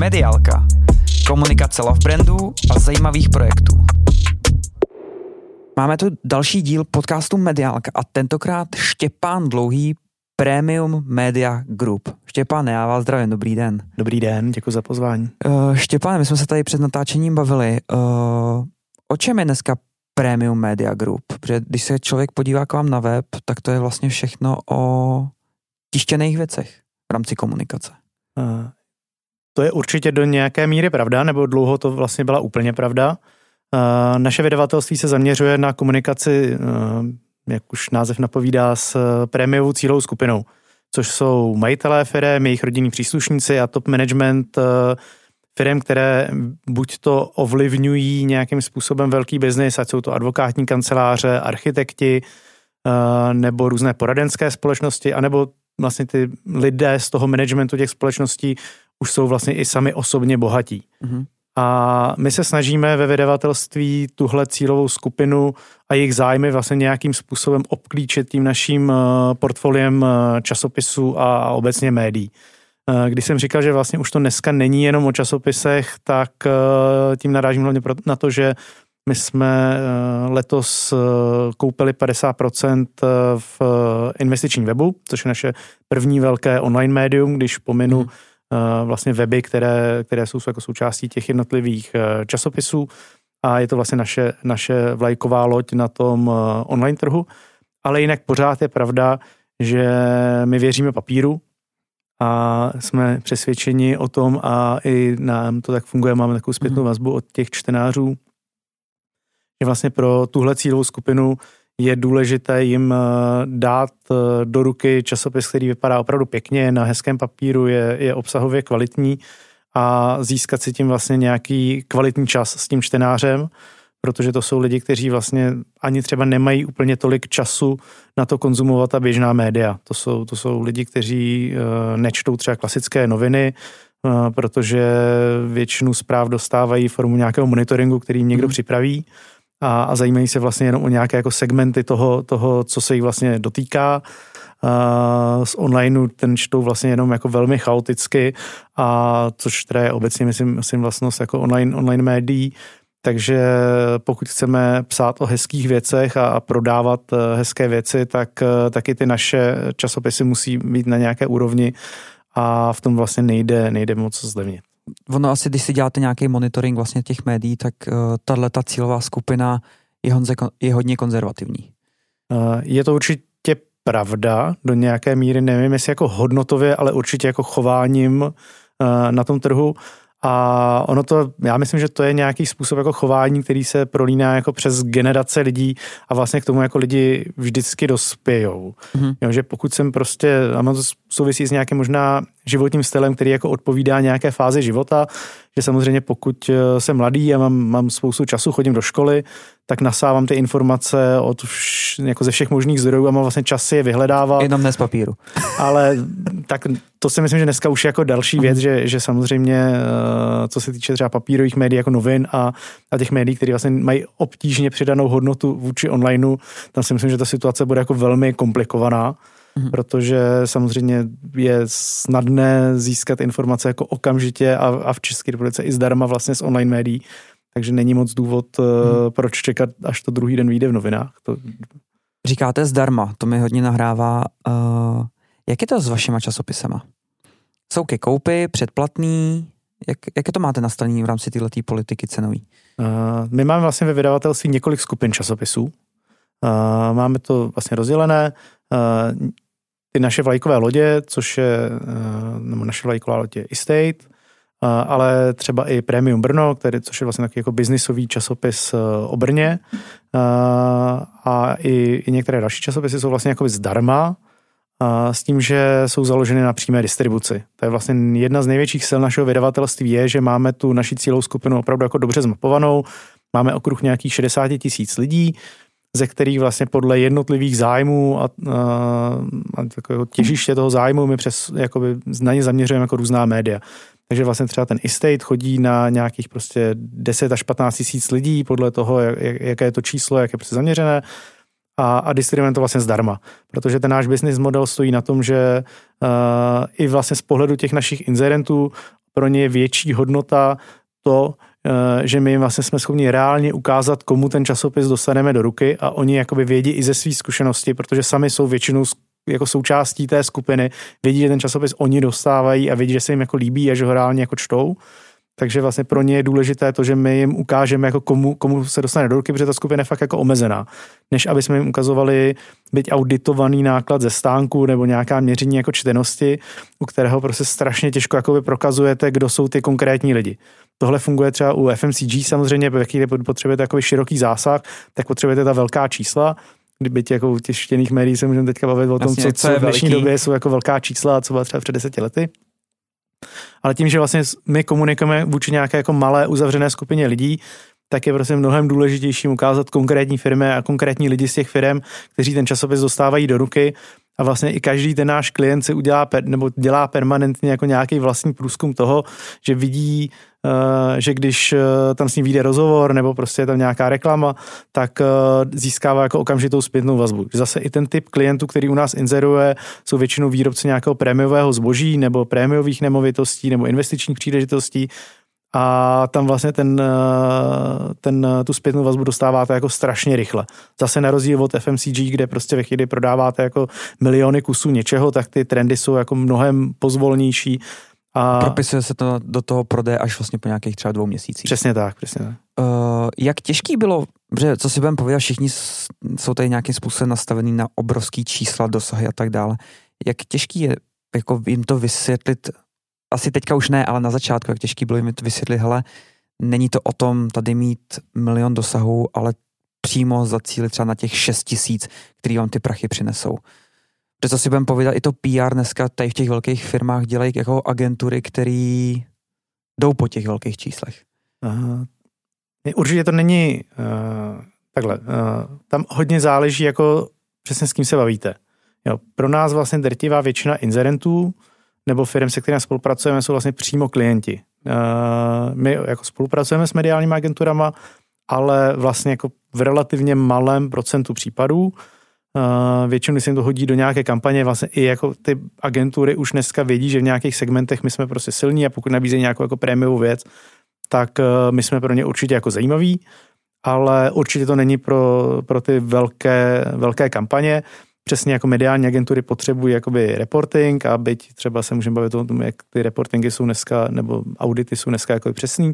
Mediálka. Komunikace love brandů a zajímavých projektů. Máme tu další díl podcastu Mediálka a tentokrát Štěpán Dlouhý, Premium Media Group. Štěpán, já vás zdravím, dobrý den. Dobrý den, děkuji za pozvání. Uh, Štěpán, my jsme se tady před natáčením bavili. Uh, o čem je dneska Premium Media Group? Protože když se člověk podívá k vám na web, tak to je vlastně všechno o tištěných věcech v rámci komunikace. Uh, to je určitě do nějaké míry pravda, nebo dlouho to vlastně byla úplně pravda. Uh, naše vydavatelství se zaměřuje na komunikaci, uh, jak už název napovídá, s prémiovou cílovou skupinou, což jsou majitelé firm, jejich rodinní příslušníci a top management firm, které buď to ovlivňují nějakým způsobem velký biznis, ať jsou to advokátní kanceláře, architekti, nebo různé poradenské společnosti, anebo vlastně ty lidé z toho managementu těch společností už jsou vlastně i sami osobně bohatí. Mm-hmm. A my se snažíme ve vydavatelství tuhle cílovou skupinu a jejich zájmy vlastně nějakým způsobem obklíčit tím naším eh, portfoliem eh, časopisů a obecně médií. Eh, když jsem říkal, že vlastně už to dneska není jenom o časopisech, tak tím narážím hlavně na to, že my jsme letos koupili 50% v investičním webu, což je naše první velké online médium, když pominu hmm vlastně weby, které, které jsou jako součástí těch jednotlivých eh, časopisů a je to vlastně naše, naše vlajková loď na tom eh, online trhu. Ale jinak pořád je pravda, že my věříme papíru a jsme přesvědčeni o tom a i nám to tak funguje, máme takovou zpětnou mhm. vazbu od těch čtenářů, že vlastně pro tuhle cílovou skupinu je důležité jim eh, dát eh, do ruky časopis, který vypadá opravdu pěkně, na hezkém papíru, je, je obsahově kvalitní a získat si tím vlastně nějaký kvalitní čas s tím čtenářem, protože to jsou lidi, kteří vlastně ani třeba nemají úplně tolik času na to konzumovat a běžná média. To jsou, to jsou lidi, kteří eh, nečtou třeba klasické noviny, protože většinu zpráv dostávají formu nějakého monitoringu, který jim někdo mm. připraví a, a zajímají se vlastně jenom o nějaké jako segmenty toho, toho co se jich vlastně dotýká. Uh, z onlineu ten čtou vlastně jenom jako velmi chaoticky, a což teda je obecně, myslím, myslím vlastnost jako online, online médií, takže pokud chceme psát o hezkých věcech a, a prodávat uh, hezké věci, tak, uh, taky ty naše časopisy musí být na nějaké úrovni. A v tom vlastně nejde, nejde moc zlevnit ono asi, když si děláte nějaký monitoring vlastně těch médií, tak uh, tahle ta cílová skupina je, honze, je hodně konzervativní. Uh, je to určitě pravda do nějaké míry, nevím jestli jako hodnotově, ale určitě jako chováním uh, na tom trhu. A ono to, já myslím, že to je nějaký způsob jako chování, který se prolíná jako přes generace lidí a vlastně k tomu jako lidi vždycky dospějou. Mm-hmm. Jo, že pokud jsem prostě, a to souvisí s nějakým možná životním stylem, který jako odpovídá nějaké fázi života, že samozřejmě pokud eh, jsem mladý a mám, mám spoustu času, chodím do školy, tak nasávám ty informace od vš, jako ze všech možných zdrojů a mám vlastně čas je vyhledávat. Jenom ne z papíru. Ale tak to si myslím, že dneska už je jako další věc, že, že samozřejmě, eh, co se týče třeba papírových médií jako novin a, a těch médií, které vlastně mají obtížně přidanou hodnotu vůči onlineu, tam si myslím, že ta situace bude jako velmi komplikovaná mm-hmm. protože samozřejmě je snadné získat informace jako okamžitě a, a v České republice i zdarma vlastně z online médií, takže není moc důvod, mm-hmm. proč čekat, až to druhý den vyjde v novinách. To... Říkáte zdarma, to mi hodně nahrává. Uh, jak je to s vašima časopisema? Jsou ke koupy, předplatný, jak, jak to máte nastavený v rámci této politiky cenový? Uh, my máme vlastně ve vydavatelství několik skupin časopisů. Uh, máme to vlastně rozdělené. Uh, ty naše vlajkové lodě, což je, eh, nebo naše vlajková lodě Estate, eh, ale třeba i Premium Brno, který, což je vlastně takový jako biznisový časopis eh, o Brně a i, i některé další časopisy jsou vlastně jako zdarma, s tím, že jsou založeny na přímé distribuci. To je vlastně jedna z největších sil našeho vydavatelství je, že máme tu naši cílovou skupinu opravdu jako dobře zmapovanou, máme okruh nějakých 60 tisíc lidí, ze kterých vlastně podle jednotlivých zájmů a, a, a takového těžiště toho zájmu my přes, jakoby, na ně zaměřujeme jako různá média. Takže vlastně třeba ten estate chodí na nějakých prostě 10 až 15 tisíc lidí podle toho, jak, jaké je to číslo, jak je prostě zaměřené a, a distribuujeme to vlastně zdarma. Protože ten náš business model stojí na tom, že uh, i vlastně z pohledu těch našich inzerentů pro ně je větší hodnota to, že my vlastně jsme schopni reálně ukázat, komu ten časopis dostaneme do ruky a oni jakoby vědí i ze své zkušenosti, protože sami jsou většinou jako součástí té skupiny, vědí, že ten časopis oni dostávají a vědí, že se jim jako líbí a že ho reálně jako čtou. Takže vlastně pro ně je důležité to, že my jim ukážeme, jako komu, komu se dostane do ruky, protože ta skupina je fakt jako omezená. Než aby jsme jim ukazovali byť auditovaný náklad ze stánku nebo nějaká měření jako čtenosti, u kterého prostě strašně těžko jakoby prokazujete, kdo jsou ty konkrétní lidi. Tohle funguje třeba u FMCG samozřejmě, ve chvíli potřebujete takový široký zásah, tak potřebujete ta velká čísla, kdyby tě jako u těch štěných médií se můžeme teďka bavit o tom, Jasně, co, co v dnešní veliký. době jsou jako velká čísla a co byla třeba před deseti lety. Ale tím, že vlastně my komunikujeme vůči nějaké jako malé uzavřené skupině lidí, tak je prostě mnohem důležitější ukázat konkrétní firmy a konkrétní lidi z těch firm, kteří ten časopis dostávají do ruky a vlastně i každý ten náš klient si udělá nebo dělá permanentně jako nějaký vlastní průzkum toho, že vidí, eh, že když eh, tam s ním vyjde rozhovor nebo prostě je tam nějaká reklama, tak eh, získává jako okamžitou zpětnou vazbu. Zase i ten typ klientů, který u nás inzeruje, jsou většinou výrobci nějakého prémiového zboží nebo prémiových nemovitostí nebo investičních příležitostí a tam vlastně ten, eh, ten, tu zpětnou vazbu dostáváte jako strašně rychle. Zase na rozdíl od FMCG, kde prostě ve chvíli prodáváte jako miliony kusů něčeho, tak ty trendy jsou jako mnohem pozvolnější. A propisuje se to do toho prodeje až vlastně po nějakých třeba dvou měsících. Přesně tak, přesně tak. Uh, jak těžký bylo, že co si budeme povědět, všichni jsou tady nějakým způsobem nastavený na obrovský čísla, dosahy a tak dále. Jak těžký je jako jim to vysvětlit asi teďka už ne, ale na začátku, jak těžký bylo mi to vysvětlit, hele, není to o tom tady mít milion dosahů, ale přímo zacílit třeba na těch 6 tisíc, který vám ty prachy přinesou. Protože co si budeme povídat, i to PR dneska tady v těch velkých firmách dělají jako agentury, které jdou po těch velkých číslech. Aha. Určitě to není uh, takhle. Uh, tam hodně záleží jako přesně s kým se bavíte. Jo, pro nás vlastně drtivá většina inzerentů nebo firm, se kterými spolupracujeme, jsou vlastně přímo klienti. Eh, my jako spolupracujeme s mediálními agenturama, ale vlastně jako v relativně malém procentu případů. Eh, většinou, se jim to hodí do nějaké kampaně, vlastně i jako ty agentury už dneska vědí, že v nějakých segmentech my jsme prostě silní a pokud nabízejí nějakou jako prémiovou věc, tak eh, my jsme pro ně určitě jako zajímaví, ale určitě to není pro, pro ty velké, velké kampaně přesně jako mediální agentury potřebují jakoby reporting a byť třeba se můžeme bavit o tom, jak ty reportingy jsou dneska, nebo audity jsou dneska jako přesný,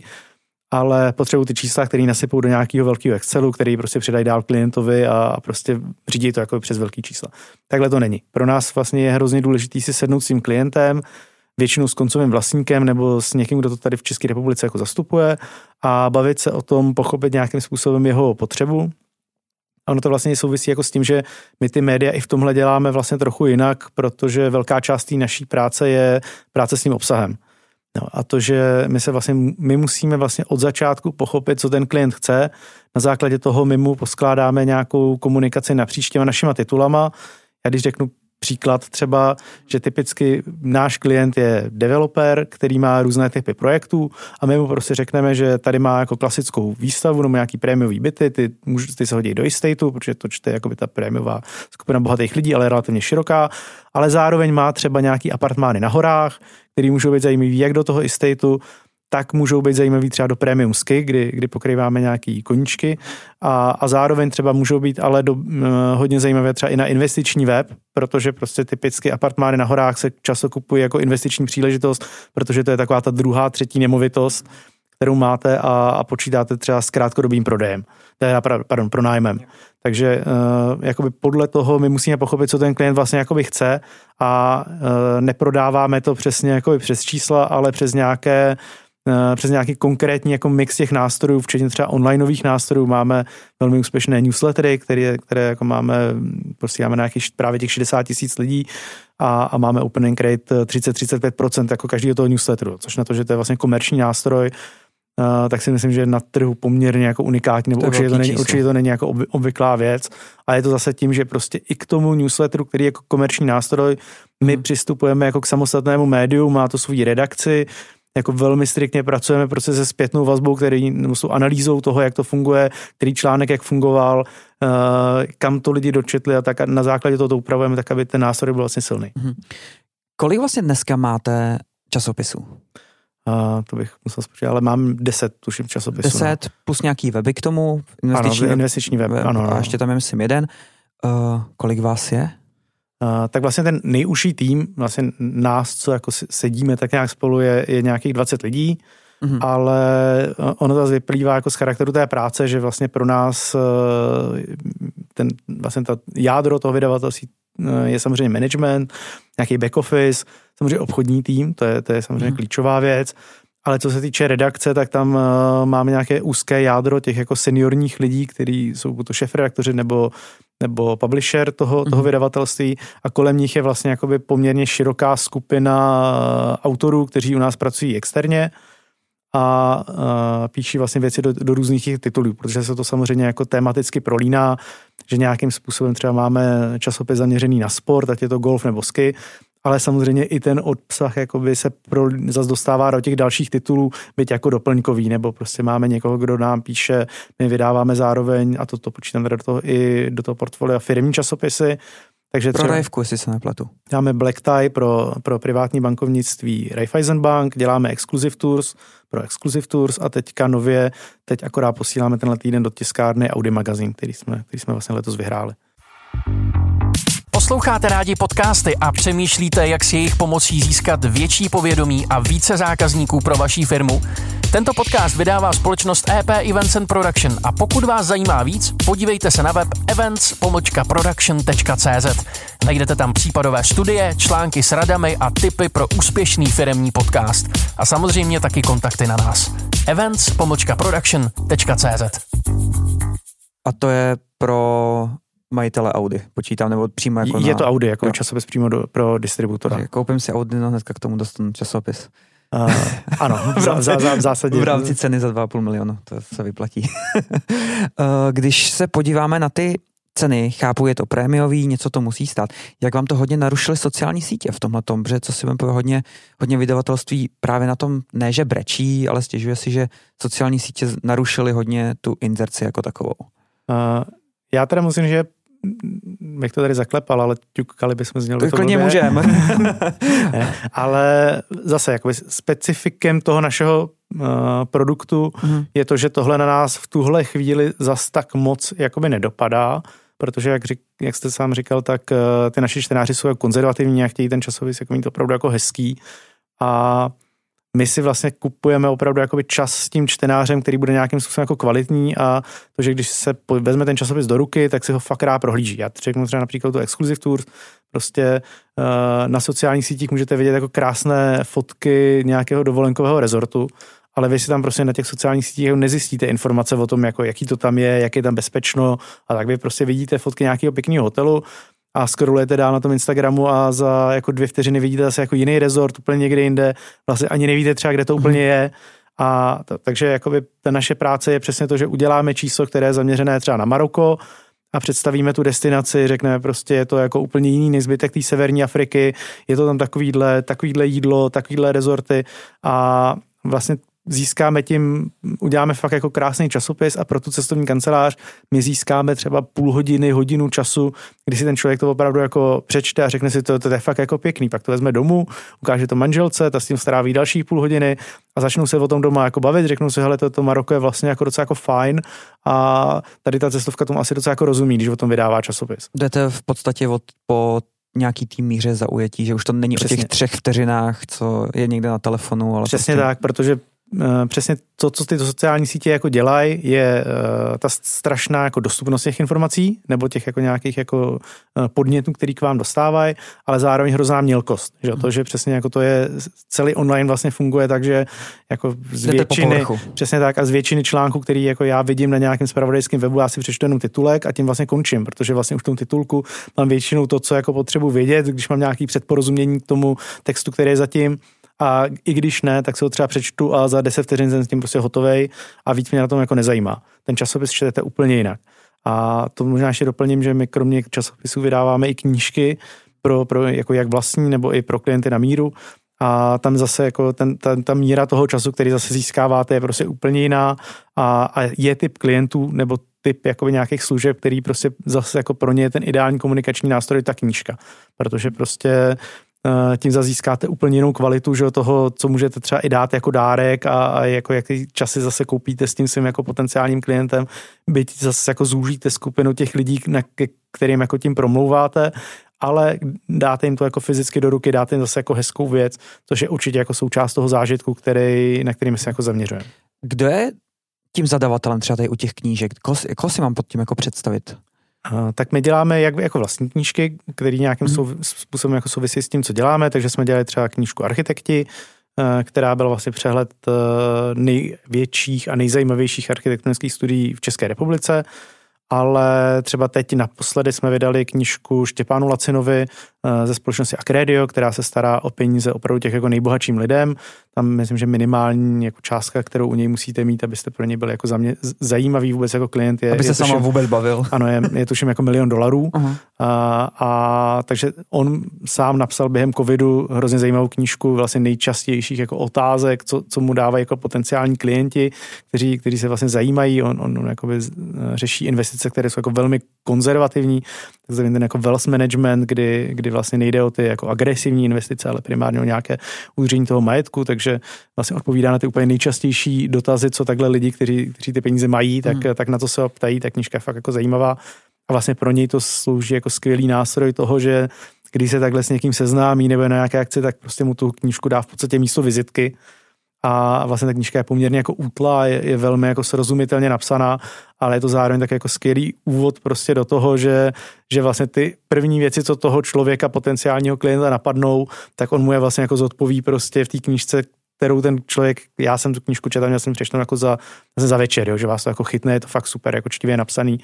ale potřebují ty čísla, které nasypou do nějakého velkého Excelu, který prostě předají dál klientovi a prostě řídí to jako přes velký čísla. Takhle to není. Pro nás vlastně je hrozně důležitý si sednout s tím klientem, většinou s koncovým vlastníkem nebo s někým, kdo to tady v České republice jako zastupuje a bavit se o tom, pochopit nějakým způsobem jeho potřebu, a ono to vlastně souvisí jako s tím, že my ty média i v tomhle děláme vlastně trochu jinak, protože velká část té naší práce je práce s tím obsahem. No, a to, že my se vlastně, my musíme vlastně od začátku pochopit, co ten klient chce. Na základě toho my mu poskládáme nějakou komunikaci napříč těma našima titulama. Já když řeknu příklad třeba, že typicky náš klient je developer, který má různé typy projektů a my mu prostě řekneme, že tady má jako klasickou výstavu nebo nějaký prémiový byty, ty, ty se hodí do estateu, protože to čte jako by ta prémiová skupina bohatých lidí, ale relativně široká, ale zároveň má třeba nějaký apartmány na horách, který můžou být zajímavý jak do toho estateu, tak můžou být zajímavý třeba do premium ski, kdy, kdy pokrýváme nějaký koníčky a, a zároveň třeba můžou být ale do, uh, hodně zajímavé třeba i na investiční web, protože prostě typicky apartmány na horách se často kupují jako investiční příležitost, protože to je taková ta druhá, třetí nemovitost, kterou máte a, a počítáte třeba s krátkodobým prodejem, teda, pardon, pronájmem. Takže uh, jakoby podle toho my musíme pochopit, co ten klient vlastně jakoby chce a uh, neprodáváme to přesně jakoby přes čísla, ale přes nějaké Eh, přes nějaký konkrétní jako mix těch nástrojů, včetně třeba onlineových nástrojů, máme velmi úspěšné newslettery, které, které jako máme, prostě máme nějakých právě těch 60 tisíc lidí a, a máme opening rate 30-35% jako každého toho newsletteru, což na to, že to je vlastně komerční nástroj, Uh, tak si myslím, že je na trhu poměrně jako unikátní, nebo to určitě, to není, určitě to není jako obvyklá věc. A je to zase tím, že prostě i k tomu newsletteru, který je jako komerční nástroj, my hmm. přistupujeme jako k samostatnému médiu, má to svou redakci, jako velmi striktně pracujeme prostě se zpětnou vazbou, který, nebo s tou analýzou toho, jak to funguje, který článek jak fungoval, uh, kam to lidi dočetli a tak a na základě toho to upravujeme tak, aby ten nástroj byl vlastně silný. Mm-hmm. Kolik vlastně dneska máte časopisů? A to bych musel spočítat, ale mám 10, tuším, časopisů. 10 no. plus nějaký weby k tomu. Investiční, ano, investiční web. web. Ano, ano. A ještě tam je, myslím, jeden. Uh, kolik vás je? Tak vlastně ten nejužší tým, vlastně nás, co jako sedíme tak nějak spolu, je, je nějakých 20 lidí, mm-hmm. ale ono zase vyplývá jako z charakteru té práce, že vlastně pro nás ten, vlastně ta jádro toho vydavatelství je samozřejmě management, nějaký back office, samozřejmě obchodní tým, to je, to je samozřejmě mm. klíčová věc, ale co se týče redakce, tak tam uh, máme nějaké úzké jádro těch jako seniorních lidí, kteří jsou to šéf-redaktoři nebo, nebo publisher toho, toho vydavatelství. A kolem nich je vlastně jakoby poměrně široká skupina uh, autorů, kteří u nás pracují externě a uh, píší vlastně věci do, do různých těch titulů, protože se to samozřejmě jako tematicky prolíná, že nějakým způsobem třeba máme časopis zaměřený na sport, ať je to golf nebo ski, ale samozřejmě i ten obsah jakoby se pro, zase dostává do těch dalších titulů, byť jako doplňkový, nebo prostě máme někoho, kdo nám píše, my vydáváme zároveň, a to, to počítám do toho i do toho portfolia firmní časopisy, takže pro Rajvku, jestli se nepletu. Dáme Black Tie pro, pro privátní bankovnictví Raiffeisen Bank, děláme Exclusive Tours pro Exclusive Tours a teďka nově, teď akorát posíláme tenhle týden do tiskárny Audi Magazine, který jsme, který jsme vlastně letos vyhráli. Posloucháte rádi podcasty a přemýšlíte, jak si jejich pomocí získat větší povědomí a více zákazníků pro vaší firmu? Tento podcast vydává společnost EP Events and Production a pokud vás zajímá víc, podívejte se na web events.production.cz. Najdete tam případové studie, články s radami a tipy pro úspěšný firemní podcast. A samozřejmě taky kontakty na nás. events.production.cz A to je pro majitele Audi, počítám, nebo přímo jako Je na, to Audi, jako jo. časopis přímo do, pro distributora. Takže koupím si Audi, no hnedka k tomu dostanu časopis. Uh, ano, v, rámci, za, za, v zásadě. V rámci ceny za 2,5 milionu, to se vyplatí. uh, když se podíváme na ty ceny, chápu, je to prémiový, něco to musí stát. Jak vám to hodně narušily sociální sítě v tomhle tom, protože co si vám hodně, hodně vydavatelství právě na tom, ne že brečí, ale stěžuje si, že sociální sítě narušily hodně tu inzerci jako takovou. Uh, já teda musím, že bych to tady zaklepal, ale ťukali bychom z něho. To klidně můžeme. ale zase jakoby specifikem toho našeho uh, produktu mm. je to, že tohle na nás v tuhle chvíli zas tak moc jakoby nedopadá, protože jak, řík, jak jste sám říkal, tak uh, ty naši čtenáři jsou konzervativní a chtějí ten časový jako mít opravdu jako hezký a my si vlastně kupujeme opravdu jakoby čas s tím čtenářem, který bude nějakým způsobem jako kvalitní a to, že když se vezme ten časopis do ruky, tak si ho fakt rád prohlíží. Já řeknu třeba například tu Exclusive Tours, prostě uh, na sociálních sítích můžete vidět jako krásné fotky nějakého dovolenkového rezortu, ale vy si tam prostě na těch sociálních sítích jako nezjistíte informace o tom, jako jaký to tam je, jak je tam bezpečno a tak vy prostě vidíte fotky nějakého pěkného hotelu a scrollujete dál na tom Instagramu a za jako dvě vteřiny vidíte zase jako jiný rezort úplně někde jinde, vlastně ani nevíte třeba, kde to úplně mhm. je. A to, takže jakoby ta naše práce je přesně to, že uděláme číslo, které je zaměřené třeba na Maroko a představíme tu destinaci, řekneme prostě je to jako úplně jiný než zbytek té severní Afriky, je to tam takovýhle, takovýhle jídlo, takovýhle rezorty a vlastně získáme tím, uděláme fakt jako krásný časopis a pro tu cestovní kancelář my získáme třeba půl hodiny, hodinu času, kdy si ten člověk to opravdu jako přečte a řekne si to, to je fakt jako pěkný, pak to vezme domů, ukáže to manželce, ta s tím stráví další půl hodiny a začnou se o tom doma jako bavit, řeknou si, hele, to, to Maroko je vlastně jako docela jako fajn a tady ta cestovka tomu asi docela jako rozumí, když o tom vydává časopis. Jdete v podstatě od, po nějaký tým míře zaujetí, že už to není Přesně. o těch třech vteřinách, co je někde na telefonu. Ale Přesně prostě... tak, protože přesně to, co ty sociální sítě jako dělají, je uh, ta strašná jako dostupnost těch informací nebo těch jako nějakých jako uh, podnětů, který k vám dostávají, ale zároveň hrozná mělkost. Že? To, že přesně jako to je, celý online vlastně funguje tak, že jako z většiny, přesně tak a z většiny článků, který jako já vidím na nějakém spravodajském webu, já si přečtu jenom titulek a tím vlastně končím, protože vlastně už v tom titulku mám většinou to, co jako potřebuji vědět, když mám nějaký předporozumění k tomu textu, který je zatím, a i když ne, tak si ho třeba přečtu a za 10 vteřin jsem s tím prostě hotovej a víc mě na tom jako nezajímá. Ten časopis čtete úplně jinak. A to možná ještě doplním, že my kromě časopisů vydáváme i knížky pro, pro jako jak vlastní nebo i pro klienty na míru. A tam zase jako ten, ta, ta míra toho času, který zase získáváte, je prostě úplně jiná a, a je typ klientů nebo typ jakoby nějakých služeb, který prostě zase jako pro ně je ten ideální komunikační nástroj ta knížka. Protože prostě tím získáte úplně jinou kvalitu že toho, co můžete třeba i dát jako dárek a, a jako jaký časy zase koupíte s tím svým jako potenciálním klientem, byť zase jako zúžíte skupinu těch lidí, na kterým jako tím promlouváte, ale dáte jim to jako fyzicky do ruky, dáte jim zase jako hezkou věc, což je určitě jako součást toho zážitku, který, na kterým se jako zaměřujeme. Kdo je tím zadavatelem třeba tady u těch knížek? Koho, koho si mám pod tím jako představit? Tak my děláme jak, jako vlastní knížky, které nějakým mm. sou, způsobem jako souvisí s tím, co děláme, takže jsme dělali třeba knížku Architekti, eh, která byla vlastně přehled eh, největších a nejzajímavějších architektonických studií v České republice ale třeba teď naposledy jsme vydali knížku Štěpánu Lacinovi eh, ze společnosti Acredio, která se stará o peníze opravdu těch jako nejbohatším lidem. Tam myslím, že minimální jako částka, kterou u něj musíte mít, abyste pro ně byli jako za mě zajímavý vůbec jako klient. Je, Aby se sama vůbec bavil. Ano, je, je tuším jako milion dolarů. Uh-huh. A, a, takže on sám napsal během covidu hrozně zajímavou knížku vlastně nejčastějších jako otázek, co, co mu dávají jako potenciální klienti, kteří, kteří se vlastně zajímají. On, on, on jakoby řeší investice, které jsou jako velmi konzervativní, takzvaný ten jako wealth management, kdy, kdy vlastně nejde o ty jako agresivní investice, ale primárně o nějaké udržení toho majetku, takže vlastně odpovídá na ty úplně nejčastější dotazy, co takhle lidi, kteří, kteří ty peníze mají, tak, hmm. tak na to se ptají, ta knižka je fakt jako zajímavá a vlastně pro něj to slouží jako skvělý nástroj toho, že když se takhle s někým seznámí nebo na nějaké akci, tak prostě mu tu knížku dá v podstatě místo vizitky. A vlastně ta knížka je poměrně jako útla, je, je velmi jako srozumitelně napsaná, ale je to zároveň tak jako skvělý úvod prostě do toho, že, že vlastně ty první věci, co toho člověka, potenciálního klienta napadnou, tak on mu je vlastně jako zodpoví prostě v té knížce, kterou ten člověk, já jsem tu knížku četl, měl jsem přečtenou jako za, za večer, jo, že vás to jako chytne, je to fakt super, jako čtivě napsaný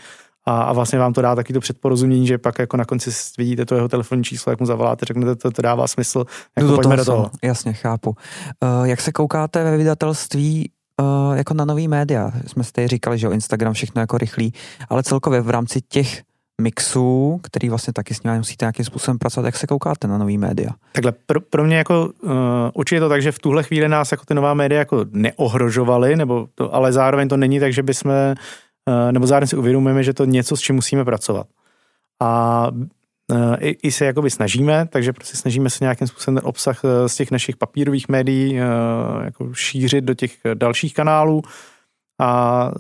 a, a vlastně vám to dá taky to předporozumění, že pak jako na konci vidíte to jeho telefonní číslo, jak mu zavoláte, řeknete, to, to dává smysl, jako do pojďme toho do toho. Jasně, chápu. Uh, jak se koukáte ve vydatelství uh, jako na nový média? Jsme si tady říkali, že o Instagram všechno jako rychlý, ale celkově v rámci těch mixů, který vlastně taky s nimi musíte nějakým způsobem pracovat, jak se koukáte na nový média? Takhle, pro, pro mě jako uh, určitě to tak, že v tuhle chvíli nás jako ty nová média jako neohrožovaly, nebo to, ale zároveň to není tak, že bychom nebo zároveň si uvědomujeme, že to něco, s čím musíme pracovat. A eh, i, i se jakoby snažíme, takže prostě snažíme se nějakým způsobem ten obsah eh, z těch našich papírových médií jako šířit do těch dalších kanálů. A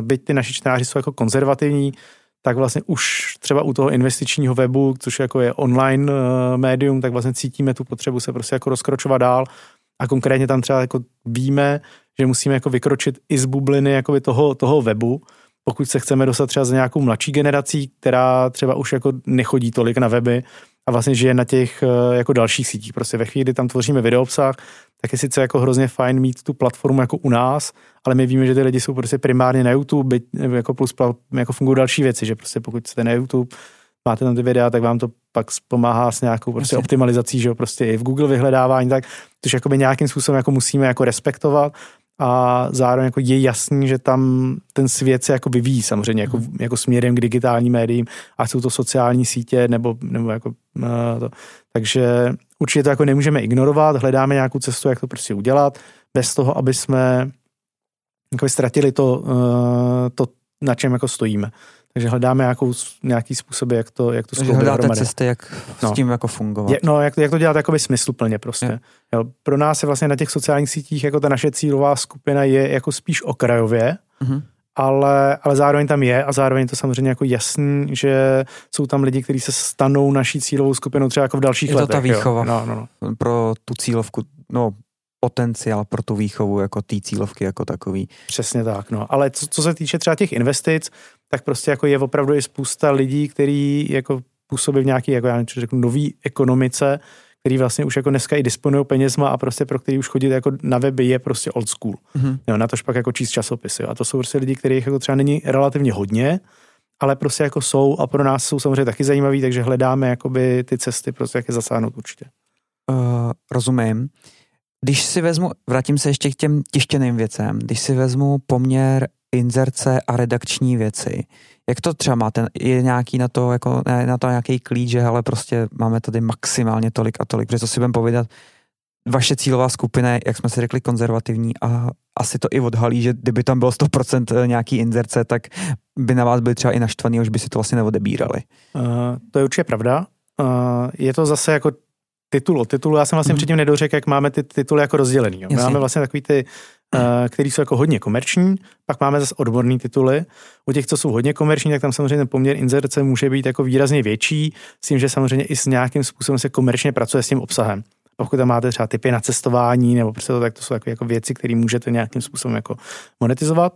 byť ty naši čtenáři jsou jako konzervativní, tak vlastně už třeba u toho investičního webu, což jako je online médium, tak vlastně cítíme tu potřebu se prostě jako rozkročovat dál. A konkrétně tam třeba jako víme, že musíme jako vykročit i z bubliny jako toho, toho webu, pokud se chceme dostat třeba za nějakou mladší generací, která třeba už jako nechodí tolik na weby a vlastně žije na těch eh, jako dalších sítích. Prostě ve chvíli, kdy tam tvoříme videoobsah, tak je sice jako hrozně fajn mít tu platformu jako u nás, ale my víme, že ty lidi jsou prostě primárně na YouTube, byť, jako plus jako fungují další věci, že prostě pokud jste na YouTube, máte tam ty videa, tak vám to pak pomáhá s nějakou prostě optimalizací, že jo, prostě i v Google vyhledávání, tak což jakoby nějakým způsobem jako musíme jako respektovat a zároveň jako je jasný, že tam ten svět se jako vyvíjí samozřejmě jako, jako směrem k digitálním médiím, a jsou to sociální sítě nebo, nebo jako uh, to. Takže určitě to jako nemůžeme ignorovat, hledáme nějakou cestu, jak to prostě udělat, bez toho, aby jsme jako ztratili to, uh, to, na čem jako stojíme. Takže hledáme nějakou, nějaký způsob, jak to, jak to skloubit hledáte dohromady. cesty, jak no. s tím jako fungovat. Je, no, jak, jak to dělat jakoby smysluplně prostě. Je. Jo, pro nás je vlastně na těch sociálních sítích jako ta naše cílová skupina je jako spíš okrajově, mm-hmm. ale, ale zároveň tam je a zároveň to samozřejmě jako jasný, že jsou tam lidi, kteří se stanou naší cílovou skupinou třeba jako v dalších je letech. to ta výchova no, no, no. pro tu cílovku, no potenciál pro tu výchovu jako té cílovky jako takový. Přesně tak, no. Ale co, co se týče třeba těch investic, tak prostě jako je opravdu i spousta lidí, který jako působí v nějaký, jako já nevím, řeknu, nový ekonomice, který vlastně už jako dneska i disponují penězma a prostě pro který už chodit jako na weby je prostě old school. Mm-hmm. Jo, na tož pak jako číst časopisy. Jo. A to jsou prostě lidi, kterých jako třeba není relativně hodně, ale prostě jako jsou a pro nás jsou samozřejmě taky zajímaví, takže hledáme jakoby ty cesty prostě jak je zasáhnout určitě. Uh, rozumím. Když si vezmu, vrátím se ještě k těm tištěným věcem, když si vezmu poměr inzerce a redakční věci, jak to třeba máte? Je nějaký na to, jako, na to nějaký klíč, že ale prostě máme tady maximálně tolik a tolik, protože to si budeme povídat, vaše cílová skupina jak jsme si řekli, konzervativní a asi to i odhalí, že kdyby tam bylo 100% nějaký inzerce, tak by na vás byli třeba i naštvaný, už by si to vlastně neodebírali. Uh, to je určitě pravda. Uh, je to zase jako titul od titulu. Já jsem vlastně mm. předtím nedořekl, jak máme ty tituly jako rozdělený. Jo. Máme vlastně takový ty, uh, který jsou jako hodně komerční, pak máme zase odborné tituly. U těch, co jsou hodně komerční, tak tam samozřejmě ten poměr inzerce může být jako výrazně větší, s tím, že samozřejmě i s nějakým způsobem se komerčně pracuje s tím obsahem. Pokud tam máte třeba typy na cestování nebo prostě to, tak to jsou jako, jako věci, které můžete nějakým způsobem jako monetizovat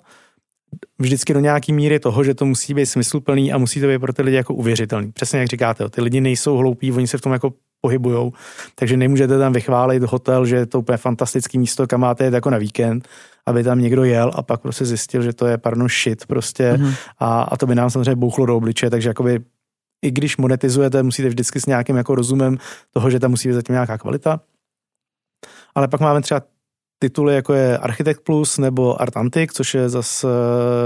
vždycky do nějaký míry toho, že to musí být smysluplný a musí to být pro ty lidi jako uvěřitelný. Přesně jak říkáte, ty lidi nejsou hloupí, oni se v tom jako pohybujou, takže nemůžete tam vychválit hotel, že je to úplně fantastický místo, kam máte jet jako na víkend, aby tam někdo jel a pak prostě zjistil, že to je pardon shit prostě mm-hmm. a, a to by nám samozřejmě bouchlo do obliče, takže jakoby i když monetizujete, musíte vždycky s nějakým jako rozumem toho, že tam musí být zatím nějaká kvalita. Ale pak máme třeba tituly, jako je Architect Plus nebo Art Antic, což je zase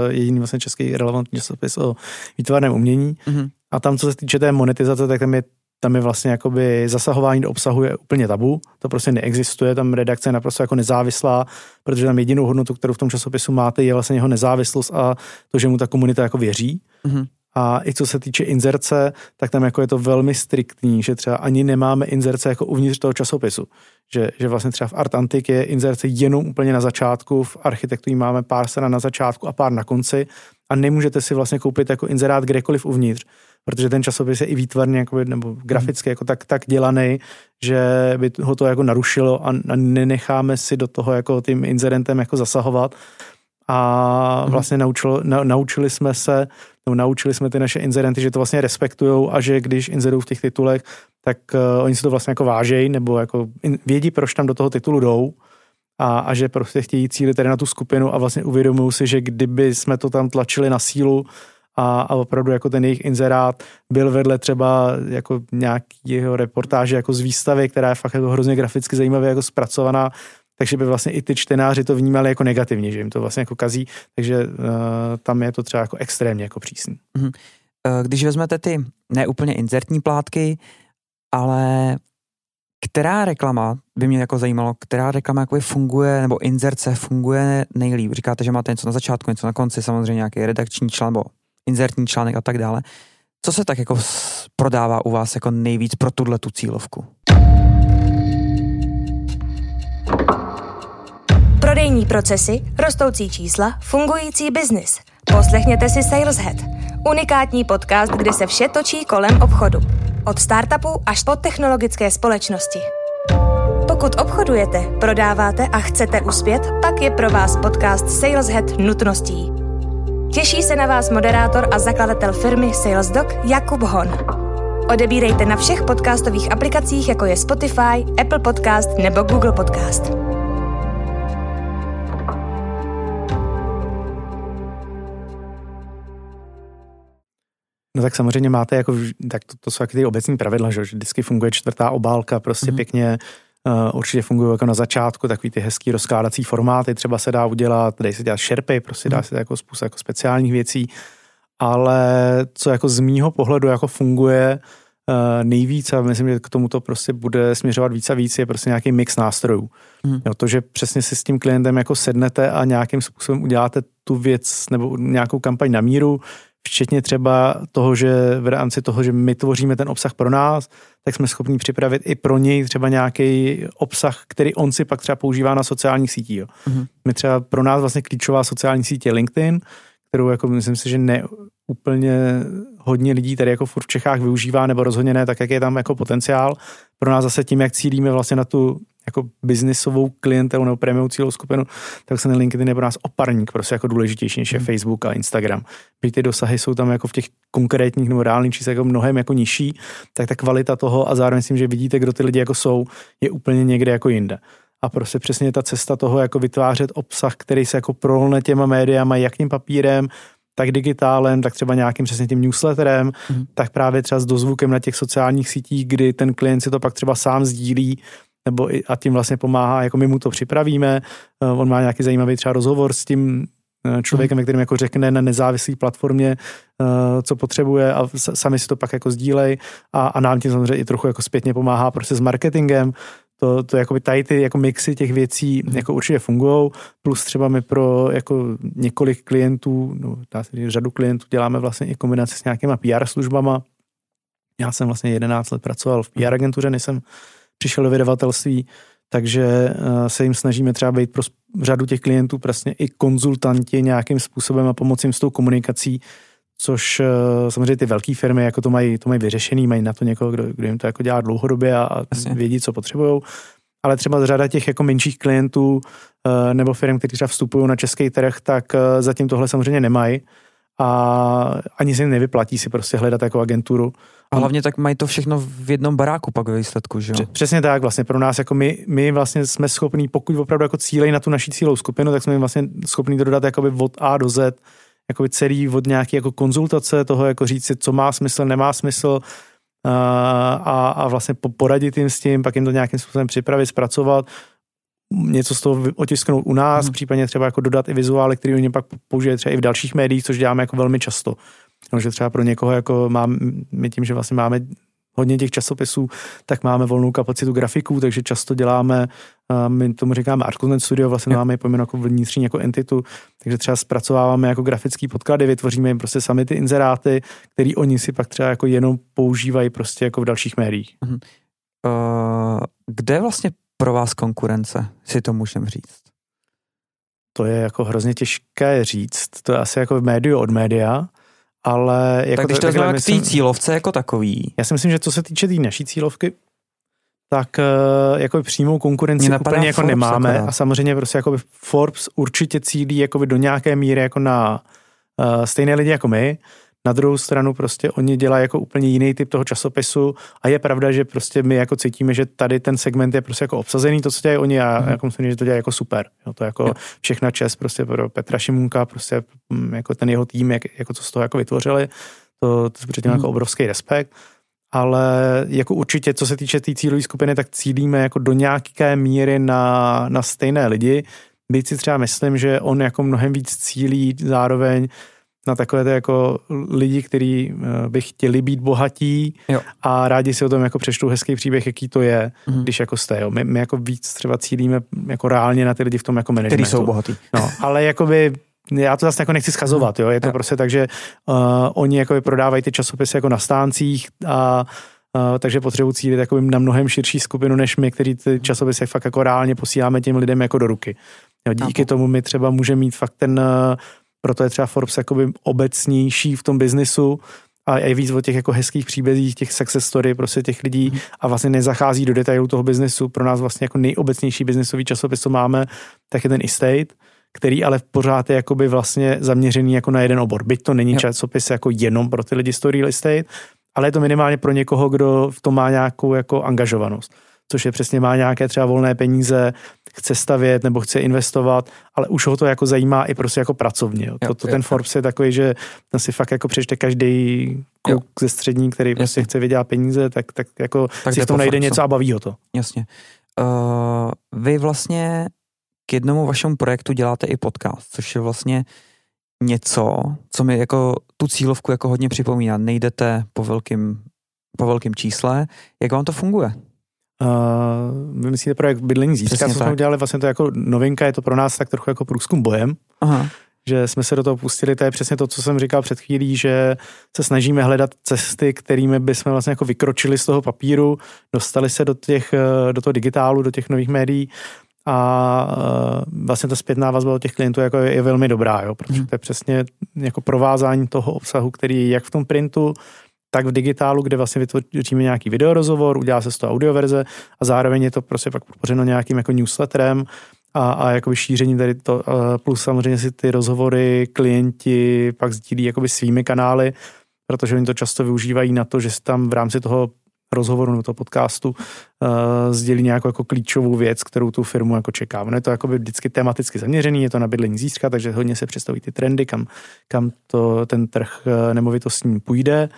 eh, jediný vlastně český relevantní časopis o výtvarném umění. Mm-hmm. A tam, co se týče té monetizace, tak tam je tam je vlastně jakoby zasahování do obsahu je úplně tabu, to prostě neexistuje, tam redakce je naprosto jako nezávislá, protože tam jedinou hodnotu, kterou v tom časopisu máte, je vlastně jeho nezávislost a to, že mu ta komunita jako věří. Mm-hmm. A i co se týče inzerce, tak tam jako je to velmi striktní, že třeba ani nemáme inzerce jako uvnitř toho časopisu. Že, že vlastně třeba v Art Antic je inzerce jenom úplně na začátku, v architektu máme pár stran na začátku a pár na konci a nemůžete si vlastně koupit jako inzerát kdekoliv uvnitř, protože ten časopis je i výtvarně jako, nebo graficky jako tak, tak dělaný, že by ho to jako narušilo a, a nenecháme si do toho jako tím inzerentem jako zasahovat a mhm. vlastně naučil, na, naučili jsme se, no, naučili jsme ty naše inzerenty, že to vlastně respektují a že když inzerují v těch titulech, tak uh, oni si to vlastně jako vážejí nebo jako in, vědí, proč tam do toho titulu jdou a, a že prostě chtějí cílit tady na tu skupinu a vlastně uvědomují si, že kdyby jsme to tam tlačili na sílu a, a opravdu jako ten jejich inzerát byl vedle třeba jako nějakého reportáže jako z výstavy, která je fakt jako hrozně graficky zajímavě jako zpracovaná, takže by vlastně i ty čtenáři to vnímali jako negativně, že jim to vlastně jako kazí, takže uh, tam je to třeba jako extrémně jako přísný. Mm-hmm. Když vezmete ty neúplně inzertní plátky, ale která reklama by mě jako zajímalo, která reklama jako funguje, nebo inzerce funguje nejlíp? Říkáte, že máte něco na začátku, něco na konci, samozřejmě nějaký redakční článek, nebo inzertní článek a tak dále. Co se tak jako prodává u vás jako nejvíc pro tuhle tu cílovku? Prodejní procesy, rostoucí čísla, fungující biznis. Poslechněte si Sales Head, unikátní podcast, kde se vše točí kolem obchodu. Od startupu až po technologické společnosti. Pokud obchodujete, prodáváte a chcete uspět, pak je pro vás podcast Sales Head nutností. Těší se na vás moderátor a zakladatel firmy SalesDoc Jakub Hon. Odebírejte na všech podcastových aplikacích, jako je Spotify, Apple Podcast nebo Google Podcast. No tak samozřejmě máte jako, tak to, to jsou ty obecní pravidla, že, že vždycky funguje čtvrtá obálka, prostě mm-hmm. pěkně, určitě fungují jako na začátku, takový ty hezký rozkládací formáty, třeba se dá udělat, dají se dělat šerpy, prostě dá mm-hmm. se jako způsob jako speciálních věcí, ale co jako z mýho pohledu jako funguje uh, nejvíc a myslím, že k tomu to prostě bude směřovat víc a víc, je prostě nějaký mix nástrojů. Mm. Jo, to, že přesně si s tím klientem jako sednete a nějakým způsobem uděláte tu věc nebo nějakou kampaň na míru, včetně třeba toho, že v rámci toho, že my tvoříme ten obsah pro nás, tak jsme schopni připravit i pro něj třeba nějaký obsah, který on si pak třeba používá na sociálních sítích. Jo. Mm-hmm. My třeba pro nás vlastně klíčová sociální sítě LinkedIn, kterou jako myslím si, že ne úplně hodně lidí tady jako furt v Čechách využívá, nebo rozhodně ne, tak jak je tam jako potenciál. Pro nás zase tím, jak cílíme vlastně na tu jako biznisovou klientelu nebo prémiovou cílovou skupinu, tak se na LinkedIn je pro nás oparník prostě jako důležitější než je hmm. Facebook a Instagram. Byť ty dosahy jsou tam jako v těch konkrétních nebo reálných číslech jako mnohem jako nižší, tak ta kvalita toho a zároveň myslím, že vidíte, kdo ty lidi jako jsou, je úplně někde jako jinde. A prostě přesně ta cesta toho jako vytvářet obsah, který se jako prolne těma médiama, jak tím papírem, tak digitálem, tak třeba nějakým přesně tím newsletterem, mm. tak právě třeba s dozvukem na těch sociálních sítích, kdy ten klient si to pak třeba sám sdílí, nebo i, a tím vlastně pomáhá, jako my mu to připravíme, eh, on má nějaký zajímavý třeba rozhovor s tím eh, člověkem, mm. kterým jako řekne na nezávislé platformě, eh, co potřebuje a sami si to pak jako sdílej a, a nám tím samozřejmě i trochu jako zpětně pomáhá prostě s marketingem, to, to jakoby tady ty jako mixy těch věcí mm. jako určitě fungují, plus třeba my pro jako několik klientů, no dá se říct, řadu klientů děláme vlastně i kombinaci s nějakýma PR službama. Já jsem vlastně 11 let pracoval v PR agentuře, než jsem přišel do vydavatelství, takže se jim snažíme třeba být pro řadu těch klientů prostě i konzultanti nějakým způsobem a pomoci jim s tou komunikací, což samozřejmě ty velké firmy jako to mají, to mají vyřešený, mají na to někoho, kdo, kdo jim to jako dělá dlouhodobě a, a vědí, co potřebují ale třeba řada těch jako menších klientů eh, nebo firm, kteří třeba vstupují na český trh, tak eh, zatím tohle samozřejmě nemají a ani se jim nevyplatí si prostě hledat jako agenturu. A hlavně tak mají to všechno v jednom baráku pak ve výsledku, že jo? Přesně tak, vlastně pro nás, jako my, my vlastně jsme schopní, pokud opravdu jako cílej na tu naší cílovou skupinu, tak jsme vlastně schopní dodat jakoby od A do Z, jakoby celý od nějaké jako konzultace toho, jako říct si, co má smysl, nemá smysl, a, a vlastně poradit jim s tím, pak jim to nějakým způsobem připravit, zpracovat, něco z toho otisknout u nás, hmm. případně třeba jako dodat i vizuály, který oni pak použije třeba i v dalších médiích, což děláme jako velmi často. No, že třeba pro někoho, jako mám, my tím, že vlastně máme hodně těch časopisů, tak máme volnou kapacitu grafiků, takže často děláme, my tomu říkáme Art Content Studio, vlastně máme pojmen jako vnitřní jako entitu, takže třeba zpracováváme jako grafický podklady, vytvoříme jim prostě sami ty inzeráty, který oni si pak třeba jako jenom používají prostě jako v dalších médiích. Uh, kde vlastně pro vás konkurence, si to můžeme říct? To je jako hrozně těžké říct, to je asi jako v médiu od média, ale... Jako tak když to vezmeme k té cílovce jako takový. Já si myslím, že co se týče té tý naší cílovky, tak eh, jako přímou konkurenci úplně jako Forbes nemáme akorát. a samozřejmě prostě jako Forbes určitě cílí jako do nějaké míry jako na uh, stejné lidi jako my, na druhou stranu prostě oni dělají jako úplně jiný typ toho časopisu a je pravda, že prostě my jako cítíme, že tady ten segment je prostě jako obsazený, to, co dělají oni a mm. jako myslím, že to dělají jako super. Jo, to jako všechna čest prostě pro Petra Šimunka, prostě mm, jako ten jeho tým, jak, jako co z toho jako vytvořili, to, to předtím mm. jako obrovský respekt ale jako určitě, co se týče té tý cílové skupiny, tak cílíme jako do nějaké míry na, na stejné lidi. Byť si třeba myslím, že on jako mnohem víc cílí zároveň na takové jako lidi, kteří eh, by chtěli být bohatí jo. a rádi si o tom jako přečtou hezký příběh, jaký to je, mm-hmm. když jako jste. Jo. My, my jako víc třeba cílíme jako reálně na ty lidi v tom jako managementu. Který jsou bohatí. No, ale jakoby já to zase jako nechci schazovat, jo. Je to jo. prostě tak, že uh, oni jako prodávají ty časopisy jako na stáncích a Uh, takže potřebují cílit jako na mnohem širší skupinu než my, který ty časopisy fakt jako reálně posíláme těm lidem jako do ruky. Jo, díky tomu my třeba můžeme mít fakt ten proto je třeba Forbes jakoby obecnější v tom biznisu a je víc o těch jako hezkých příbězích, těch success story prostě těch lidí mhm. a vlastně nezachází do detailů toho biznesu. Pro nás vlastně jako nejobecnější biznesový časopis, co máme, tak je ten estate, který ale pořád je jakoby vlastně zaměřený jako na jeden obor. Byť to není časopis jako jenom pro ty lidi z real estate, ale je to minimálně pro někoho, kdo v tom má nějakou jako angažovanost což je přesně má nějaké třeba volné peníze, chce stavět nebo chce investovat, ale už ho to jako zajímá i prostě jako pracovně. Jo. To, to ten Forbes je takový, že ten si fakt jako přečte každý kluk ze střední, který prostě Jasně. chce vydělat peníze, tak, tak jako tak si v tom najde něco a baví ho to. Jasně. Uh, vy vlastně k jednomu vašemu projektu děláte i podcast, což je vlastně něco, co mi jako tu cílovku jako hodně připomíná. Nejdete po velkým, po velkým čísle. Jak vám to funguje? Uh, vymyslíte projekt Bydlení získat, co jsme udělali, vlastně to jako novinka, je to pro nás tak trochu jako průzkum bojem. Aha. Že jsme se do toho pustili, to je přesně to, co jsem říkal před chvílí, že se snažíme hledat cesty, kterými bychom vlastně jako vykročili z toho papíru, dostali se do, těch, do toho digitálu, do těch nových médií a vlastně ta zpětná vazba od těch klientů jako je, je velmi dobrá, jo, protože mhm. to je přesně jako provázání toho obsahu, který je jak v tom printu, tak v digitálu, kde vlastně vytvoříme nějaký videorozhovor, udělá se z toho audioverze a zároveň je to prostě pak podpořeno nějakým jako newsletterem a, a jakoby šíření tady to, plus samozřejmě si ty rozhovory klienti pak sdílí jakoby svými kanály, protože oni to často využívají na to, že si tam v rámci toho rozhovoru nebo toho podcastu uh, sdělí nějakou jako klíčovou věc, kterou tu firmu jako čeká. Ono je to jako by vždycky tematicky zaměřený, je to na bydlení získat, takže hodně se představí ty trendy, kam, kam to ten trh uh, nemovitostní půjde. Uh,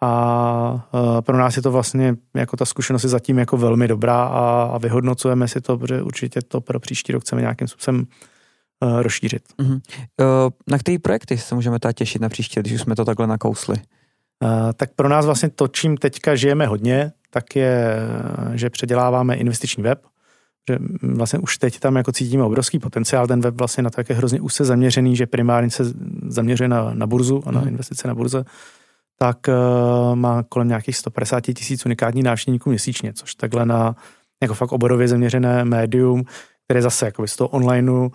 a pro nás je to vlastně jako ta zkušenost je zatím jako velmi dobrá a, a vyhodnocujeme si to, protože určitě to pro příští rok chceme nějakým způsobem uh, rozšířit. Uh-huh. Uh, na který projekty se můžeme teda těšit na příští, když už jsme to takhle nakousli? Uh, tak pro nás vlastně to, čím teďka žijeme hodně, tak je, že předěláváme investiční web, že vlastně už teď tam jako cítíme obrovský potenciál, ten web vlastně na to, jak je hrozně úzce zaměřený, že primárně se zaměřuje na, na burzu a na uh-huh. investice na burze, tak uh, má kolem nějakých 150 tisíc unikátních návštěvníků měsíčně, což takhle na jako fakt oborově zaměřené médium, které zase jako z toho onlineu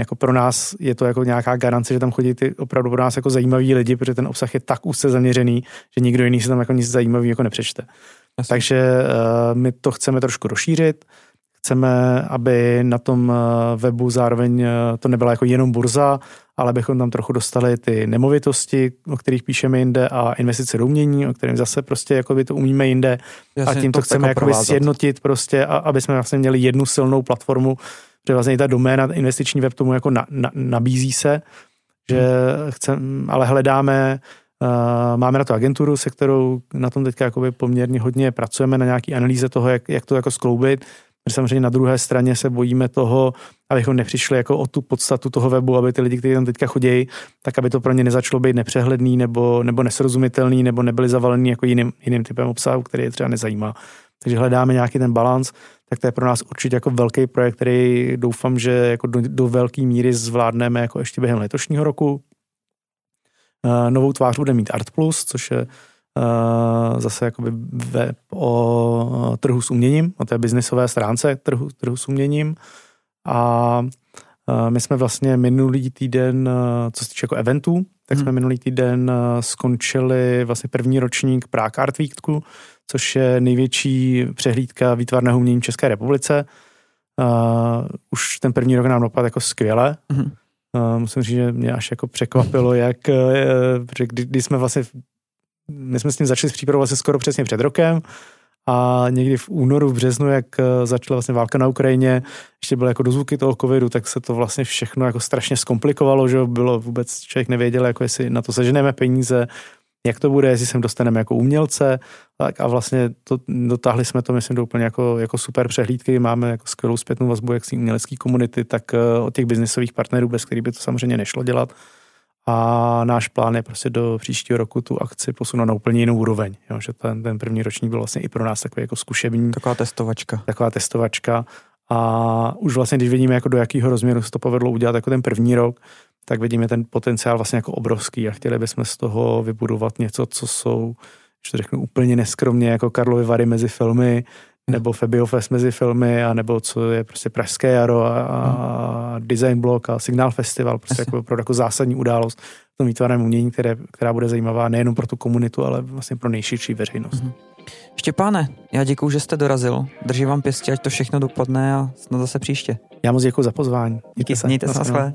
jako pro nás je to jako nějaká garance, že tam chodí ty opravdu pro nás jako zajímaví lidi, protože ten obsah je tak úzce zaměřený, že nikdo jiný si tam jako nic zajímavého jako nepřečte. Asi. Takže uh, my to chceme trošku rozšířit. Chceme, aby na tom uh, webu zároveň uh, to nebyla jako jenom burza, ale bychom tam trochu dostali ty nemovitosti, o kterých píšeme jinde a investice do umění, o kterém zase prostě jako by to umíme jinde. Jasně, a tím to, to chceme jako sjednotit prostě, a, aby jsme vlastně měli jednu silnou platformu, protože vlastně i ta doména investiční web tomu jako na, na, nabízí se, že chcem, ale hledáme, uh, máme na to agenturu, se kterou na tom teďka jakoby poměrně hodně pracujeme na nějaký analýze toho, jak, jak to jako skloubit, protože samozřejmě na druhé straně se bojíme toho, abychom nepřišli jako o tu podstatu toho webu, aby ty lidi, kteří tam teďka chodí, tak aby to pro ně nezačalo být nepřehledný nebo, nebo nesrozumitelný nebo nebyli zavalený jako jiným, jiným typem obsahu, který je třeba nezajímá. Takže hledáme nějaký ten balans, tak to je pro nás určitě jako velký projekt, který doufám, že jako do, do velké míry zvládneme jako ještě během letošního roku. Uh, novou tvář bude mít Art Plus, což je zase jakoby web o trhu s uměním, o té biznisové stránce trhu, trhu s uměním. A uh, my jsme vlastně minulý týden, co se týče jako eventů, tak jsme hmm. minulý týden skončili vlastně první ročník Prague Art Weeku, což je největší přehlídka výtvarného umění v České republice. Uh, už ten první rok nám dopadl jako skvěle. Mm-hmm. Uh, musím říct, že mě až jako překvapilo, jak, uh, kdy, kdy jsme vlastně, my jsme s tím začali s přípravou vlastně skoro přesně před rokem a někdy v únoru, v březnu, jak začala vlastně válka na Ukrajině, ještě byly jako dozvuky toho covidu, tak se to vlastně všechno jako strašně zkomplikovalo, že bylo vůbec, člověk nevěděl, jako jestli na to seženeme peníze, jak to bude, jestli sem dostaneme jako umělce, tak a vlastně to, dotáhli jsme to, myslím, do úplně jako, jako super přehlídky, máme jako skvělou zpětnou vazbu jak z umělecké komunity, tak uh, od těch biznisových partnerů, bez kterých by to samozřejmě nešlo dělat. A náš plán je prostě do příštího roku tu akci posunout na úplně jinou úroveň. Jo, že ten, ten první ročník byl vlastně i pro nás takový jako zkušební. Taková testovačka. Taková testovačka. A už vlastně, když vidíme, jako do jakého rozměru se to povedlo udělat jako ten první rok, tak vidíme ten potenciál vlastně jako obrovský a chtěli bychom z toho vybudovat něco, co jsou, že to řeknu úplně neskromně, jako Karlovy Vary mezi filmy, nebo Fabio Fest mezi filmy, a nebo co je prostě Pražské jaro a, a Design Block a Signál Festival, prostě jako, opravdu jako zásadní událost v tom výtvarném umění, které, která bude zajímavá nejenom pro tu komunitu, ale vlastně pro nejširší veřejnost. Mm-hmm. Štěpáne, já děkuji, že jste dorazil. Držím vám pěstě, ať to všechno dopadne a snad zase příště. Já moc děkuji za pozvání. Díky, se. Mějte se.